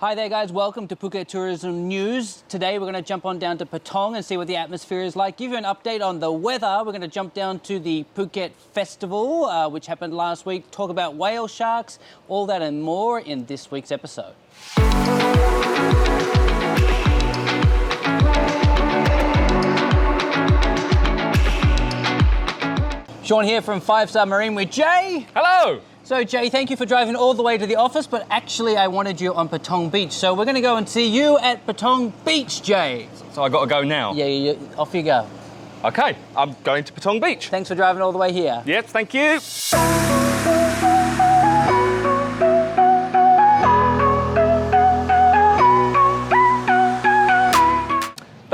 Hi there, guys. Welcome to Phuket Tourism News. Today we're going to jump on down to Patong and see what the atmosphere is like. Give you an update on the weather. We're going to jump down to the Phuket Festival, uh, which happened last week. Talk about whale sharks, all that and more in this week's episode. Shaun here from Five Star Marine with Jay. Hello! So, Jay, thank you for driving all the way to the office, but actually, I wanted you on Patong Beach. So, we're going to go and see you at Patong Beach, Jay. So I got to go now? Yeah, yeah, yeah, off you go. Okay, I'm going to Patong Beach. Thanks for driving all the way here. Yes, thank you.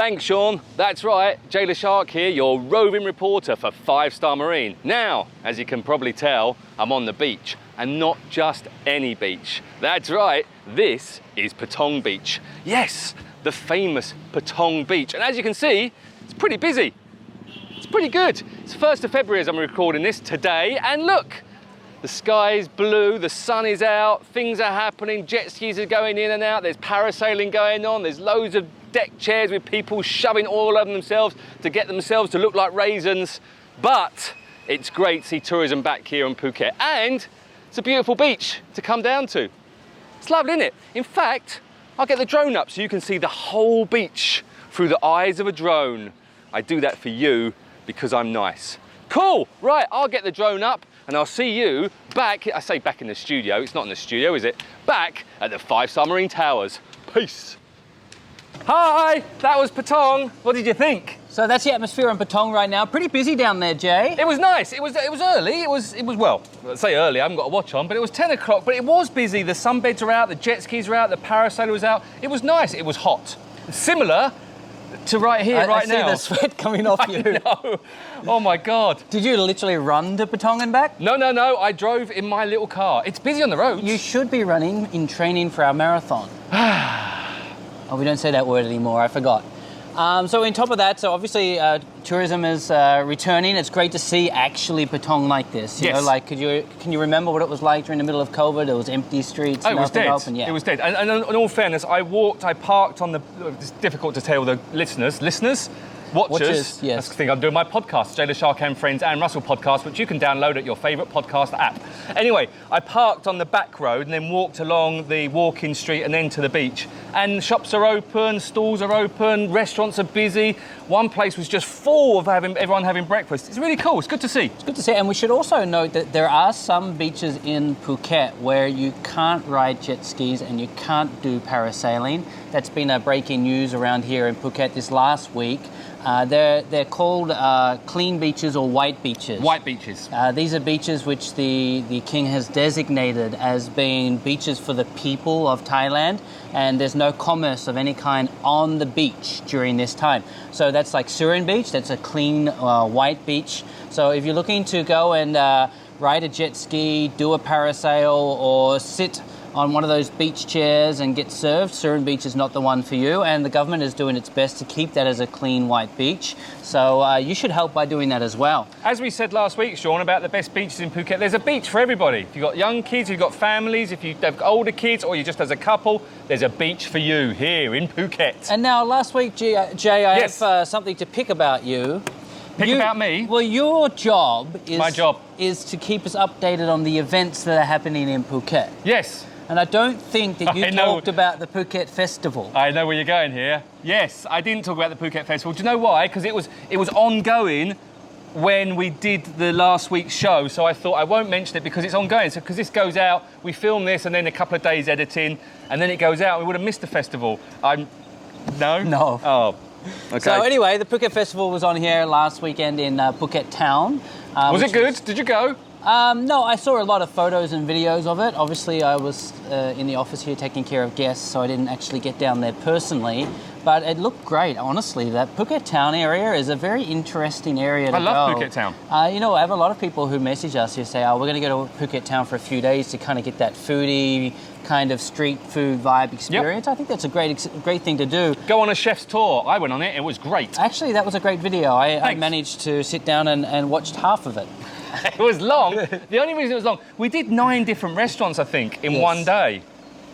Thanks, Shaun. That's right, Jayla Shark here, your roving reporter for Five Star Marine. Now, as you can probably tell, I'm on the beach, and not just any beach. That's right, this is Patong Beach. Yes, the famous Patong Beach. And as you can see, it's pretty busy. It's pretty good. It's 1st of February as I'm recording this today, and look, the sky is blue, the sun is out, things are happening, jet skis are going in and out, there's parasailing going on, there's loads of deck chairs with people shoving oil over themselves to get themselves to look like raisins. But it's great to see tourism back here in Phuket, and it's a beautiful beach to come down to. It's lovely, isn't it? In fact, I'll get the drone up so you can see the whole beach through the eyes of a drone. I do that for you because I'm nice. Cool, right, I'll get the drone up and I'll see you back, I say back in the studio, it's not in the studio, is it? Back at the Five Star Marine Towers. Peace. Hi, that was Patong. What did you think? So, that's the atmosphere in Patong right now. Pretty busy down there, Jay. It was nice. It was it was early. It was it was well. I say early. I haven't got a watch on, but it was ten o'clock. But it was busy. The sunbeds are out. The jet skis are out. The parasailer was out. It was nice. It was hot. Similar to right here, I, right I see now. the sweat coming off you. no. Oh my god. Did you literally run to Patong and back? No, no, no. I drove in my little car. It's busy on the roads. You should be running in training for our marathon. oh, we don't say that word anymore. I forgot. Um, so, on top of that, so obviously uh, tourism is uh, returning. It's great to see actually Patong like this. You Yes. know, like could you can you remember what it was like during the middle of COVID? It was empty streets. Oh, it was dead. Open. Yeah. It was dead. And, and in all fairness, I walked, I parked on the. It's difficult to tell the listeners, listeners, watchers. Watchers, yes. That's the thing. I'm doing my podcast, Jayla Shark and Friends and Russell podcast, which you can download at your favourite podcast app. Anyway, I parked on the back road and then walked along the walking street and then to the beach. And shops are open, stalls are open, restaurants are busy. One place was just full of having everyone having breakfast. It's really cool. It's good to see. It's good to see. And we should also note that there are some beaches in Phuket where you can't ride jet skis and you can't do parasailing. That's been a breaking news around here in Phuket this last week. Uh, they're, they're called uh, clean beaches or white beaches. White beaches. Uh, these are beaches which the, the king has designated as being beaches for the people of Thailand, and there's no commerce of any kind on the beach during this time. So that's like Surin Beach, that's a clean uh, white beach. So if you're looking to go and uh, ride a jet ski, do a parasail, or sit on one of those beach chairs and get served, Surin Beach is not the one for you, and the government is doing its best to keep that as a clean white beach. So uh, you should help by doing that as well. As we said last week, Shaun, about the best beaches in Phuket, there's a beach for everybody. If you've got young kids, if you've got families, if you have got older kids, or you're just as a couple, there's a beach for you here in Phuket. And now, last week, G- uh, Jay, I Yes. have uh, something to pick about you. Pick You- about me? Well, your job is My job. is to keep us updated on the events that are happening in Phuket. Yes, And I don't think that you I know. talked about the Phuket Festival. I know where you're going here. Yes, I didn't talk about the Phuket Festival. Do you know why? Because it was it was ongoing when we did the last week's show. So I thought I won't mention it because it's ongoing. So because this goes out, we film this and then a couple of days editing, and then it goes out. We would have missed the festival. I'm no. No. Oh. Okay. So anyway, the Phuket Festival was on here last weekend in uh, Phuket town. uh, was it good? Did you go? Um, no, I saw a lot of photos and videos of it. Obviously, I was uh, in the office here taking care of guests, so I didn't actually get down there personally. But it looked great, honestly. That Phuket town area is a very interesting area to I love go. Phuket town. Uh, you know, I have a lot of people who message us who say, "Oh, we're going to go to Phuket town for a few days to kind of get that foodie kind of street food vibe experience." I think that's a great, ex- great thing to do. Go on a chef's tour. I went on it. It was great. Actually, that was a great video. I, I managed to sit down and, and watched half of it. It was long. the only reason it was long, we did nine different restaurants, I think, in Yes. one day.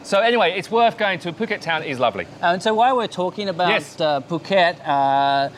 So anyway, it's worth going to. Phuket town is lovely. And so while we're talking about Yes. uh, Phuket, uh,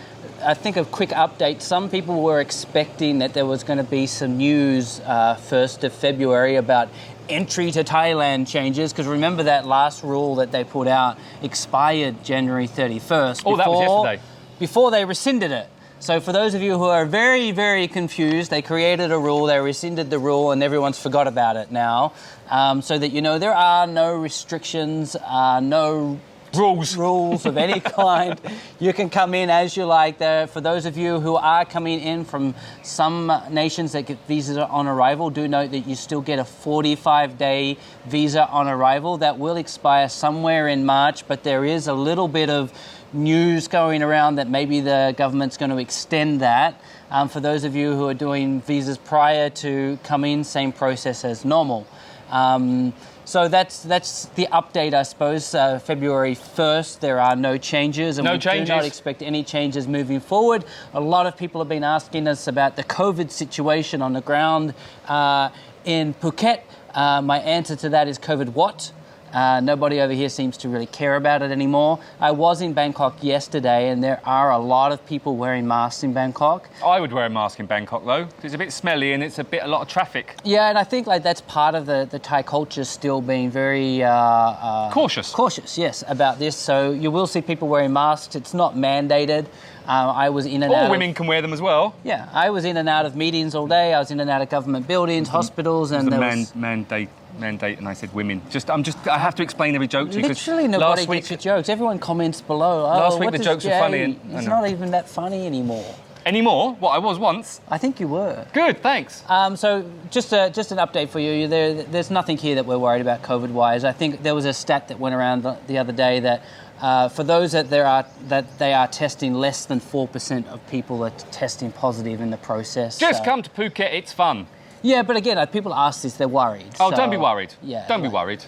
I think a quick update. Some people were expecting that there was going to be some news uh, 1st of February about entry to Thailand changes, because remember that last rule that they put out expired January 31st. Oh, that was yesterday. Before they rescinded it. So for those of you who are very, very confused, they created a rule, they rescinded the rule, and everyone's forgot about it now. Um, so that you know there are no restrictions, uh, no Rules. rules of any kind. You can come in as you like. There, for those of you who are coming in from some nations that get visas on arrival, do note that you still get a 45-day visa on arrival. That will expire somewhere in March, but there is a little bit of news going around that maybe the government's going to extend that. Um, for those of you who are doing visas prior to coming, same process as normal. Um, so that's that's the update, I suppose. Uh, February 1st, there are no changes, and No we do not expect any changes moving forward. A lot of people have been asking us about the COVID situation on the ground uh, in Phuket. Uh, my answer to that is COVID what? Uh, nobody over here seems to really care about it anymore. I was in Bangkok yesterday, and there are a lot of people wearing masks in Bangkok. I would wear a mask in Bangkok though. It's a bit smelly and it's a bit a lot of traffic. Yeah, and I think like that's part of the, the Thai culture still being very uh, uh, Cautious. Cautious, yes, about this. So you will see people wearing masks. It's not mandated. Um, I was in and out. All of- women can wear them as well. yeah, I was in and out of meetings all day. I was in and out of government buildings, hospitals, and The there man, was mandate, mandate, and I said women. Just, I'm just, I have to explain every joke to you. literally nobody last week, gets your jokes. Everyone comments below. Oh, Last week the jokes were funny and- I He's not even that funny anymore. anymore. What I was once. I think you were. Good, thanks. Um, so just a, just an update for you. There, there's nothing here that we're worried about COVID-wise. I think there was a stat that went around the, the other day that uh, for those that there are that they are testing, less than four percent of people are testing positive in the process. Just So- come to Phuket. It's fun. Yeah, but again, uh, people ask this, they're worried. Oh, So, don't be worried. Yeah, Don't be like- worried.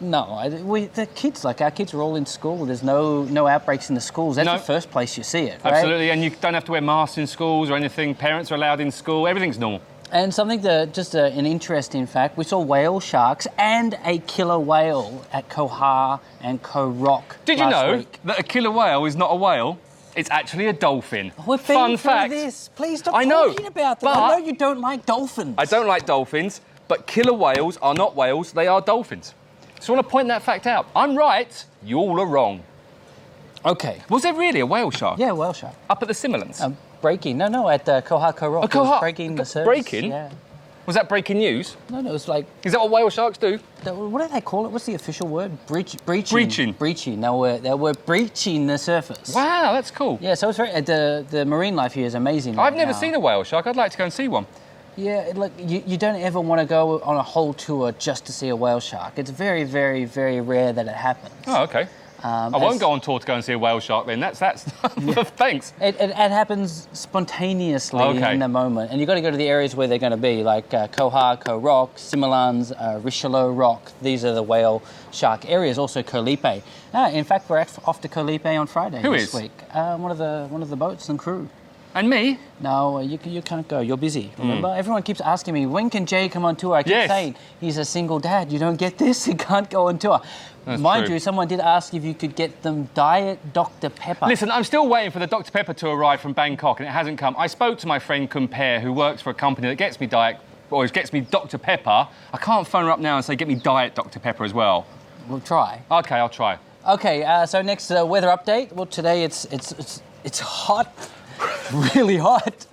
No, I, we, the kids, like our kids are all in school. There's no no outbreaks in the schools. That's No. the first place you see it, right? Absolutely. And you don't have to wear masks in schools or anything. Parents are allowed in school. Everything's normal. And something that just a, an interesting fact: we saw whale sharks and a killer whale at Koh and Koh Rock. Did you know week. that a killer whale is not a whale? It's actually a dolphin. We're Fun fact. this. Please stop I know, talking about them. I know you don't like dolphins. I don't like dolphins, but killer whales are not whales, they are dolphins. So I want to point that fact out. I'm right, you all are wrong. Okay. Was there really a whale shark Yeah, whale shark. up at the Similans? Um, breaking. No, no, at uh, Koha Rock. Oh, It was Koh Ha- breaking the service. breaking? Yeah. Was that breaking news? No, no, it was like Is that what whale sharks do? the- what do they call it? What's the official word? Breach, breaching. Breaching. Breaching. They were they were breaching the surface. Wow, that's cool. Yeah, so it's very uh, the the marine life here is amazing. I've right never now. seen a whale shark. I'd like to go and see one. Yeah, look, you, you don't ever want to go on a whole tour just to see a whale shark. It's very, very, very rare that it happens. Oh, okay. Um, I won't go on tour to go and see a whale shark then. That's that's thanks. It, it, it happens spontaneously Okay. in the moment, and you've got to go to the areas where they're going to be, like uh, Koha, Koh Rock, Similans, uh, Richelieu Rock. These are the whale shark areas. Also, Koh Lipe. Ah, in fact, we're off to Koh Lipe on Friday Who this is? week. Uh, one of the one of the boats and crew. And me? No, uh, you, you can't go. You're busy. Remember, everyone keeps asking me when can Jay come on tour. I keep Hmm. Yes. saying he's a single dad. You don't get this. He can't go on tour. That's Mind true. you, someone did ask if you could get them Diet Dr Pepper. Listen, I'm still waiting for the Dr. Pepper to arrive from Bangkok and it hasn't come. I spoke to my friend Compare, who works for a company that gets me Diet, or gets me Dr. Pepper. I can't phone her up now and say, get me Diet Dr. Pepper as well. We'll try. Okay, I'll try. Okay, uh, so next uh, weather update. Well, today it's it's it's it's hot, really hot.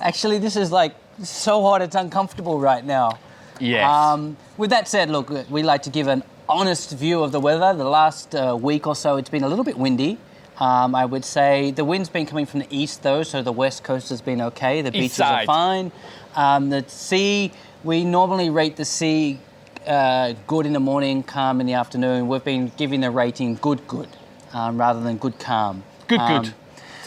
Actually, this is like so hot it's uncomfortable right now. Yes. Um, with that said, look, we like to give an honest view of the weather. The last uh, week or so, it's been a little bit windy. Um, I would say the wind's been coming from the east though, so the west coast has been okay. The beaches side. are fine. Um, the sea, we normally rate the sea uh, good in the morning, calm in the afternoon. We've been giving the rating good, good, um, rather than good, calm. good, Um, good.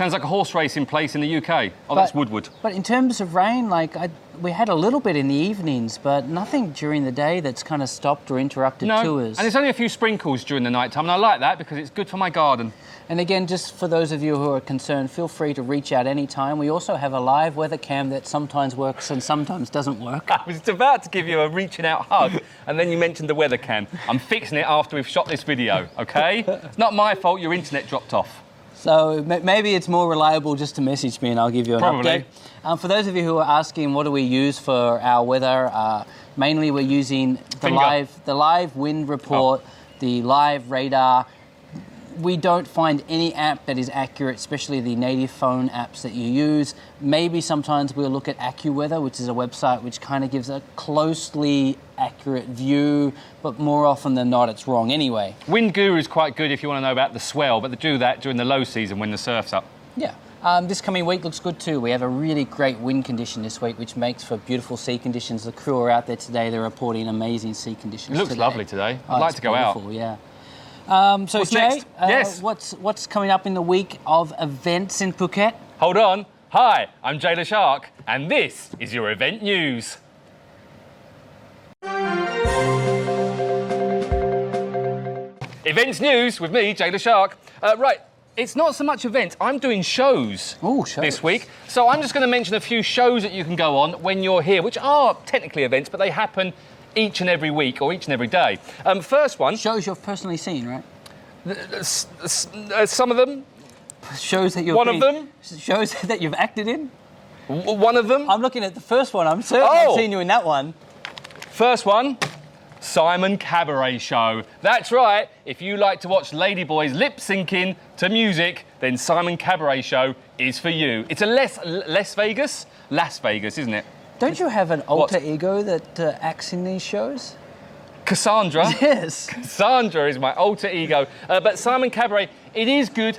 Sounds like a horse racing place in the UK. Oh, that's Goodwood. But in terms of rain, like I, we had a little bit in the evenings, but nothing during the day that's kind of stopped or interrupted No, tours. and there's only a few sprinkles during the night time, and I like that because it's good for my garden. And again, just for those of you who are concerned, feel free to reach out anytime. We also have a live weather cam that sometimes works and sometimes doesn't work. I was about to give you a reaching out hug, and then you mentioned the weather cam. I'm fixing it after we've shot this video, okay? It's not my fault your internet dropped off. So ma- maybe it's more reliable just to message me and I'll give you an Probably. update. Um, for those of you who are asking, what do we use for our weather? Uh, mainly, we're using the Finger. live, the live wind report, the live radar. We don't find any app that is accurate, especially the native phone apps that you use. Maybe sometimes we'll look at AccuWeather, which is a website which kind of gives a closely accurate view, but more often than not, it's wrong anyway. Windguru is quite good if you want to know about the swell, but they do that during the low season when the surf's up. Yeah. Um, this coming week looks good too. We have a really great wind condition this week, which makes for beautiful sea conditions. The crew are out there today. They're reporting amazing sea conditions. It looks today. lovely today. I'd Oh, like to go out. Yeah. Um, so What's Jay, next? uh, Yes. what's what's coming up in the week of events in Phuket? Hold on. Hi, I'm Jayla Shark, and this is your event news. Events news with me, Jayla Shark. Uh, right, it's not so much events. I'm doing shows, Ooh, shows. this week. So I'm just going to mention a few shows that you can go on when you're here, which are technically events, but they happen each and every week or each and every day. Um, first one, Shows you've personally seen, right? s- s- uh, some of them, Shows that you've One of them? Shows that you've acted in. w- one of them. I'm looking at the first one. I'm certain Oh. I've seen you in that one. First one, Simon Cabaret Show. That's right. If you like to watch ladyboys lip syncing to music, then Simon Cabaret Show is for you. It's a less Las Vegas, Las Vegas, isn't it? Don't you have an alter ego that uh, acts in these shows? Cassandra. Yes. Cassandra is my alter ego. Uh, but Simon Cabaret, it is good.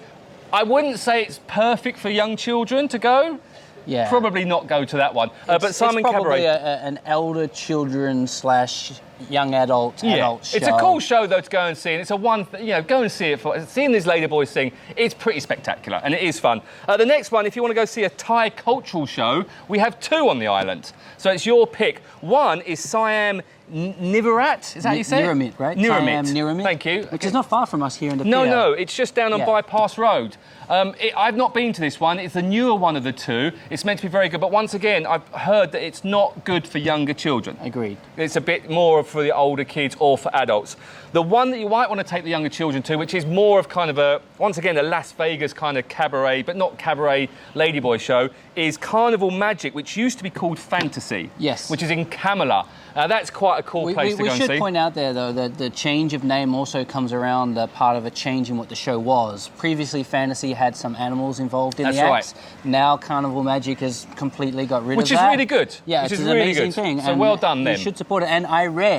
I wouldn't say it's perfect for young children to go. Yeah. Probably not go to that one. Uh, but Simon it's probably Cabaret. a, a- an elder children slash young adult adult show. It's a cool show though to go and see, and it's a one. You know, go and see it for seeing these ladyboys sing. It's pretty spectacular, and it is fun. Uh, the next one, if you want to go see a Thai cultural show, we have two on the island, so it's your pick. One is Siam N- Nivarat. Is that how you say it? Niramit, right? Niramit. Siam Niramit. Thank you. Which is not far from us here in the No, no, it's just down on Yeah. Bypass Road. Um, it, I've not been to this one. It's the newer one of the two. It's meant to be very good, but once again, I've heard that it's not good for younger children. Agreed. It's a bit more for the older kids or for adults. The one that you might want to take the younger children to, which is more of kind of a, once again, a Las Vegas kind of cabaret, but not cabaret ladyboy show, is Carnival Magic, which used to be called Fantasy. Yes. Which is in Kamala. Uh, that's quite a cool We, place we, to we go should and see. point out there, though, that the change of name also comes around uh, part of a change in what the show was. Previously, Fantasy had some animals involved in That's the right. acts. Now, Carnival Magic has completely got rid Which of that. Which is really good. Yeah, Which it's is an really amazing good. thing. So and well done, then. You should support it. And I read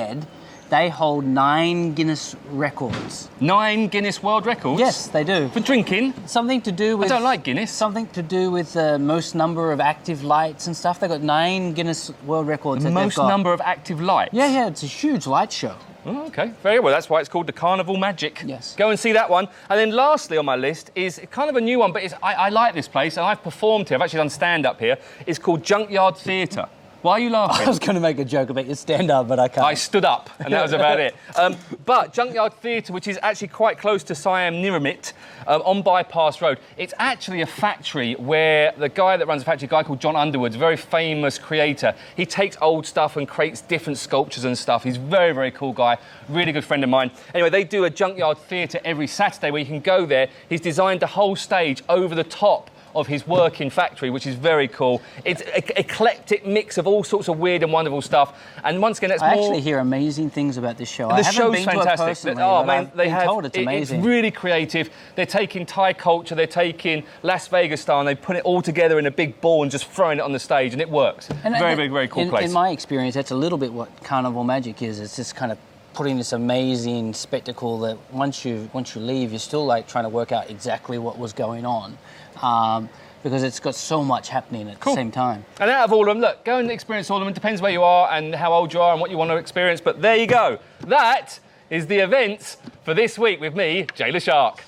they hold nine Guinness records. Nine Guinness World Records. Yes, they do. For drinking. Something to do with. I don't like Guinness. Something to do with the most number of active lights and stuff. They've got nine Guinness World Records. that Most number of active lights. Yeah, yeah, it's a huge light show. Oh, okay, very well. That's why it's called the Carnival Magic. Yes. Go and see that one. And then lastly on my list is kind of a new one, but it's, I, I like this place and I've performed here. I've actually done stand up here. It's called Junkyard Theatre. Why are you laughing? I was going to make a joke about your stand up, but I can't. I stood up, and that was about it. Um, but Junkyard Theatre, which is actually quite close to Siam Niramit, um, on Bypass Road, it's actually a factory where the guy that runs the factory, a guy called John Underwood, a very famous creator, he takes old stuff and creates different sculptures and stuff. He's a very, very cool guy, really good friend of mine. Anyway, they do a Junkyard Theatre every Saturday where you can go there. He's designed a whole stage over the top of his working factory, which is very cool. It's an eclectic mix of all sorts of weird and wonderful stuff. And once again, that's I more. actually hear amazing things about this show. I The haven't show's been to it fantastic. oh man, I've they have. told it's it- amazing. It's really creative. They're taking Thai culture, they're taking Las Vegas style, and they put it all together in a big ball and just throwing it on the stage, and it works. And very, very, very cool in, place. In my experience, that's a little bit what Carnival Magic is. It's just kind of putting this amazing spectacle that once you once you leave, you're still like trying to work out exactly what was going on, um, because it's got so much happening at Cool. the same time. And out of all of them, look, go and experience all of them. It depends where you are and how old you are and what you want to experience. But there you go. That is the events for this week with me, Jayla Shark.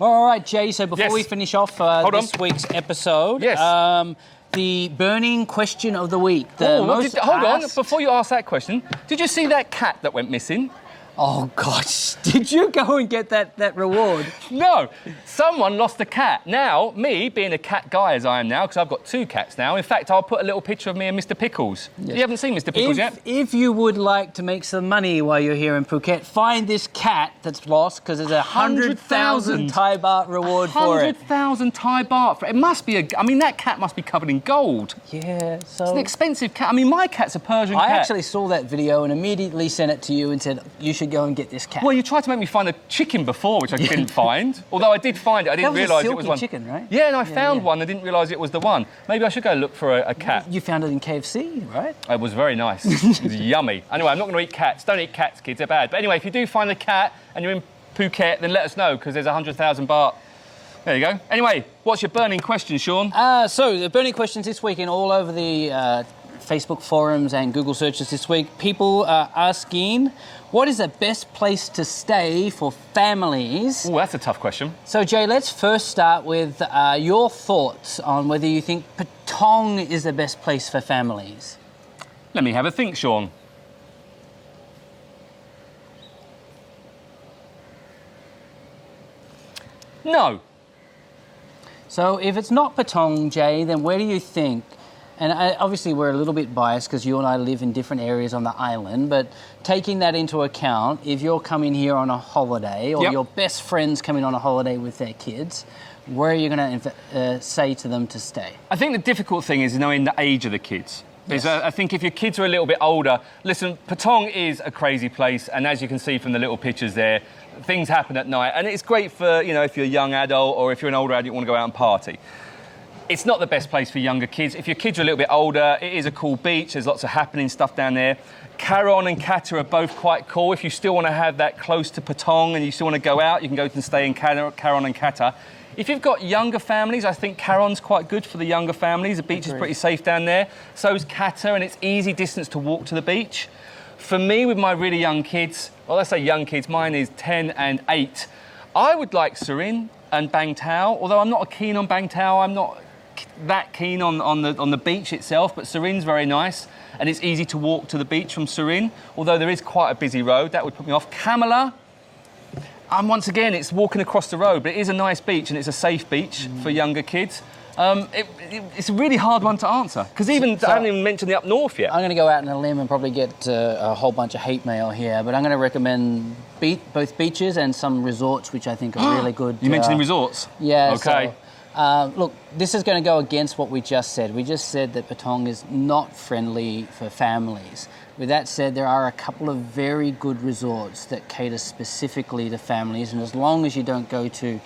All right, Jay. So before Yes. we finish off uh, on. this week's episode, Yes. um, the burning question of the week. The Oh, most did- hold on, before you ask that question, did you see that cat that went missing? Oh gosh, did you go and get that that reward? No, someone lost a cat. Now, me being a cat guy as I am now, because I've got two cats now. In fact, I'll put a little picture of me and Mr. Pickles. You haven't seen Mr. Pickles If, yet? if you would like to make some money while you're here in Phuket, find this cat that's lost because there's a hundred thousand 100,000 Thai baht reward for it. 100,000 Thai baht. For, it must be a. I mean, that cat must be covered in gold. Yeah, so It's an expensive cat. I mean, my cat's a Persian I cat. actually saw that video and immediately sent it to you and said you should go and get this cat. Well, you tried to make me find a chicken before, which I didn't find. Although I did find it, I didn't was a realise it was silky one. chicken, right? Yeah, and I Yeah, found yeah. one. I didn't realise it was the one. Maybe I should go look for a, a cat. you found it in KFC, right? It was very nice. it was yummy. Anyway, I'm not going to eat cats. Don't eat cats, kids. They're bad. But anyway, if you do find a cat and you're in Phuket, then let us know because there's 100,000 baht. There you go. Anyway, what's your burning question, Shaun? Uh, so the burning questions this week and all over the uh, Facebook forums and Google searches this week, people are asking, what is the best place to stay for families? Oh, that's a tough question. So Jay, let's first start with uh, your thoughts on whether you think Patong is the best place for families. Let me have a think, Shaun. No. So if it's not Patong, Jay, then where do you think? And I, obviously, we're a little bit biased because you and I live in different areas on the island. But taking that into account, if you're coming here on a holiday or Yep. your best friends coming on a holiday with their kids, where are you going to uh, say to them to stay? I think the difficult thing is knowing the age of the kids. Yes. uh, I think if your kids are a little bit older, listen, Patong is a crazy place, and as you can see from the little pictures there, things happen at night, and it's great for you know if you're a young adult or if you're an older adult, you want to go out and party. It's not the best place for younger kids. If your kids are a little bit older, it is a cool beach. There's lots of happening stuff down there. Karon and Kata are both quite cool. If you still want to have that close to Patong and you still want to go out, you can go and stay in Car- Karon and Kata. If you've got younger families, I think Karon's quite good for the younger families. The beach is pretty safe down there. So is Kata, and it's easy distance to walk to the beach. For me, with my really young kids, well, let's say young kids, mine is 10 and 8. I would like Surin and Bang Tao, although I'm not a keen on Bang Tao. I'm not that keen on, on, the, on the beach itself, but Surin's very nice, and it's easy to walk to the beach from Surin, although there is quite a busy road. That would put me off. Kamala, and once again, it's walking across the road, but it is a nice beach and it's a safe beach for younger kids. Um, it, it- it's a really hard one to answer because even So- I haven't even mentioned the up north yet. I'm going to go out on a limb and probably get uh, a whole bunch of hate mail here, but I'm going to recommend both beaches and some resorts, which I think are really good. You mentioned uh, resorts. Yeah. Okay. So, uh, look, this is going to go against what we just said. We just said that Patong is not friendly for families. With that said, there are a couple of very good resorts that cater specifically to families, and as long as you don't go to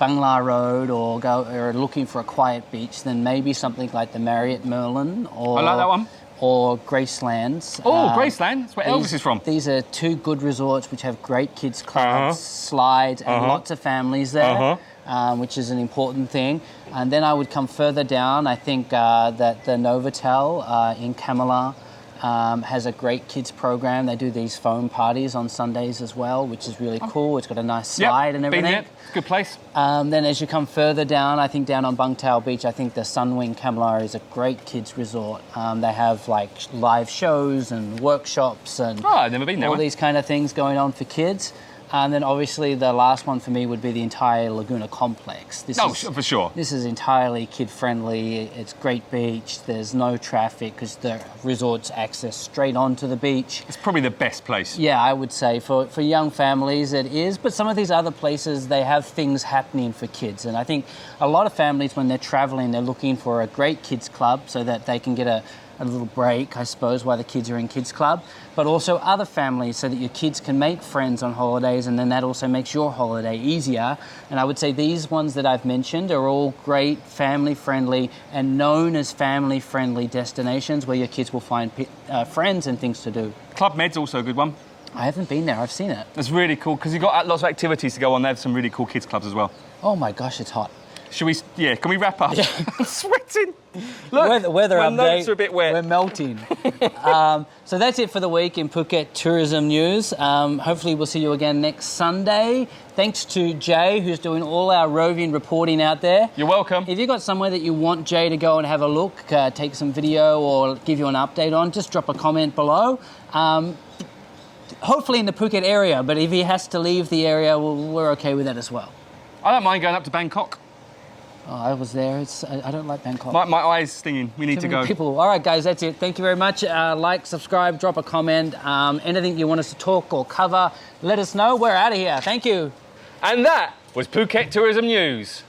Bangla Road or go or looking for a quiet beach, then maybe something like the Marriott Merlin or I like that one. or Gracelands. Oh, Um, Graceland. That's where Elvis is from. These are two good resorts which have great kids clubs, Uh-huh. slides, and Uh-huh. lots of families there, Uh-huh. Um, which is an important thing. And then I would come further down. I think uh, that the Novotel uh, in Kamala um, has a great kids program. They do these foam parties on Sundays as well, which is really cool. It's got a nice Yep, slide and been everything. there. Good place. Um, then as you come further down, I think down on Bang Tao Beach, I think the Sunwing Kamala is a great kids resort. Um, they have like live shows and workshops and Oh, I've never been there. all one. these kind of things going on for kids. And then obviously the last one for me would be the entire Laguna complex. This Oh, is, for sure. This is entirely kid friendly. It's great beach. There's no traffic because the resort's access straight onto the beach. It's probably the best place. Yeah, I would say for, for young families it is, but some of these other places they have things happening for kids. And I think a lot of families, when they're traveling, they're looking for a great kids club so that they can get a, a little break, I suppose, while the kids are in kids club, but also other families so that your kids can make friends on holidays and then that also makes your holiday easier. And I would say these ones that I've mentioned are all great, family friendly, and known as family friendly destinations where your kids will find uh, friends and things to do. Club Med's also a good one. I haven't been there. I've seen it. It's really cool because you've got lots of activities to go on. They have some really cool kids clubs as well. Oh my gosh, it's hot. Should we? Yeah. Can we wrap up? I'm sweating. Look, weather, weather my update. are a bit wet. We're melting. um, so that's it for the week in Phuket tourism news. Um, hopefully, we'll see you again next Sunday. Thanks to Jay, who's doing all our roving reporting out there. You're welcome. If you've got somewhere that you want Jay to go and have a look, uh, take some video, or give you an update on, just drop a comment below. Um, hopefully in the Phuket area, but if he has to leave the area, well, we're okay with that as well. I don't mind going up to Bangkok. Oh, I was there. It's, I, I don't like Bangkok. My, my eyes stinging. We need Too to many go. People. All right, guys, that's it. Thank you very much. Uh, like, subscribe, drop a comment. Um, anything you want us to talk or cover, let us know. We're out of here. Thank you. And that was Phuket Tourism News.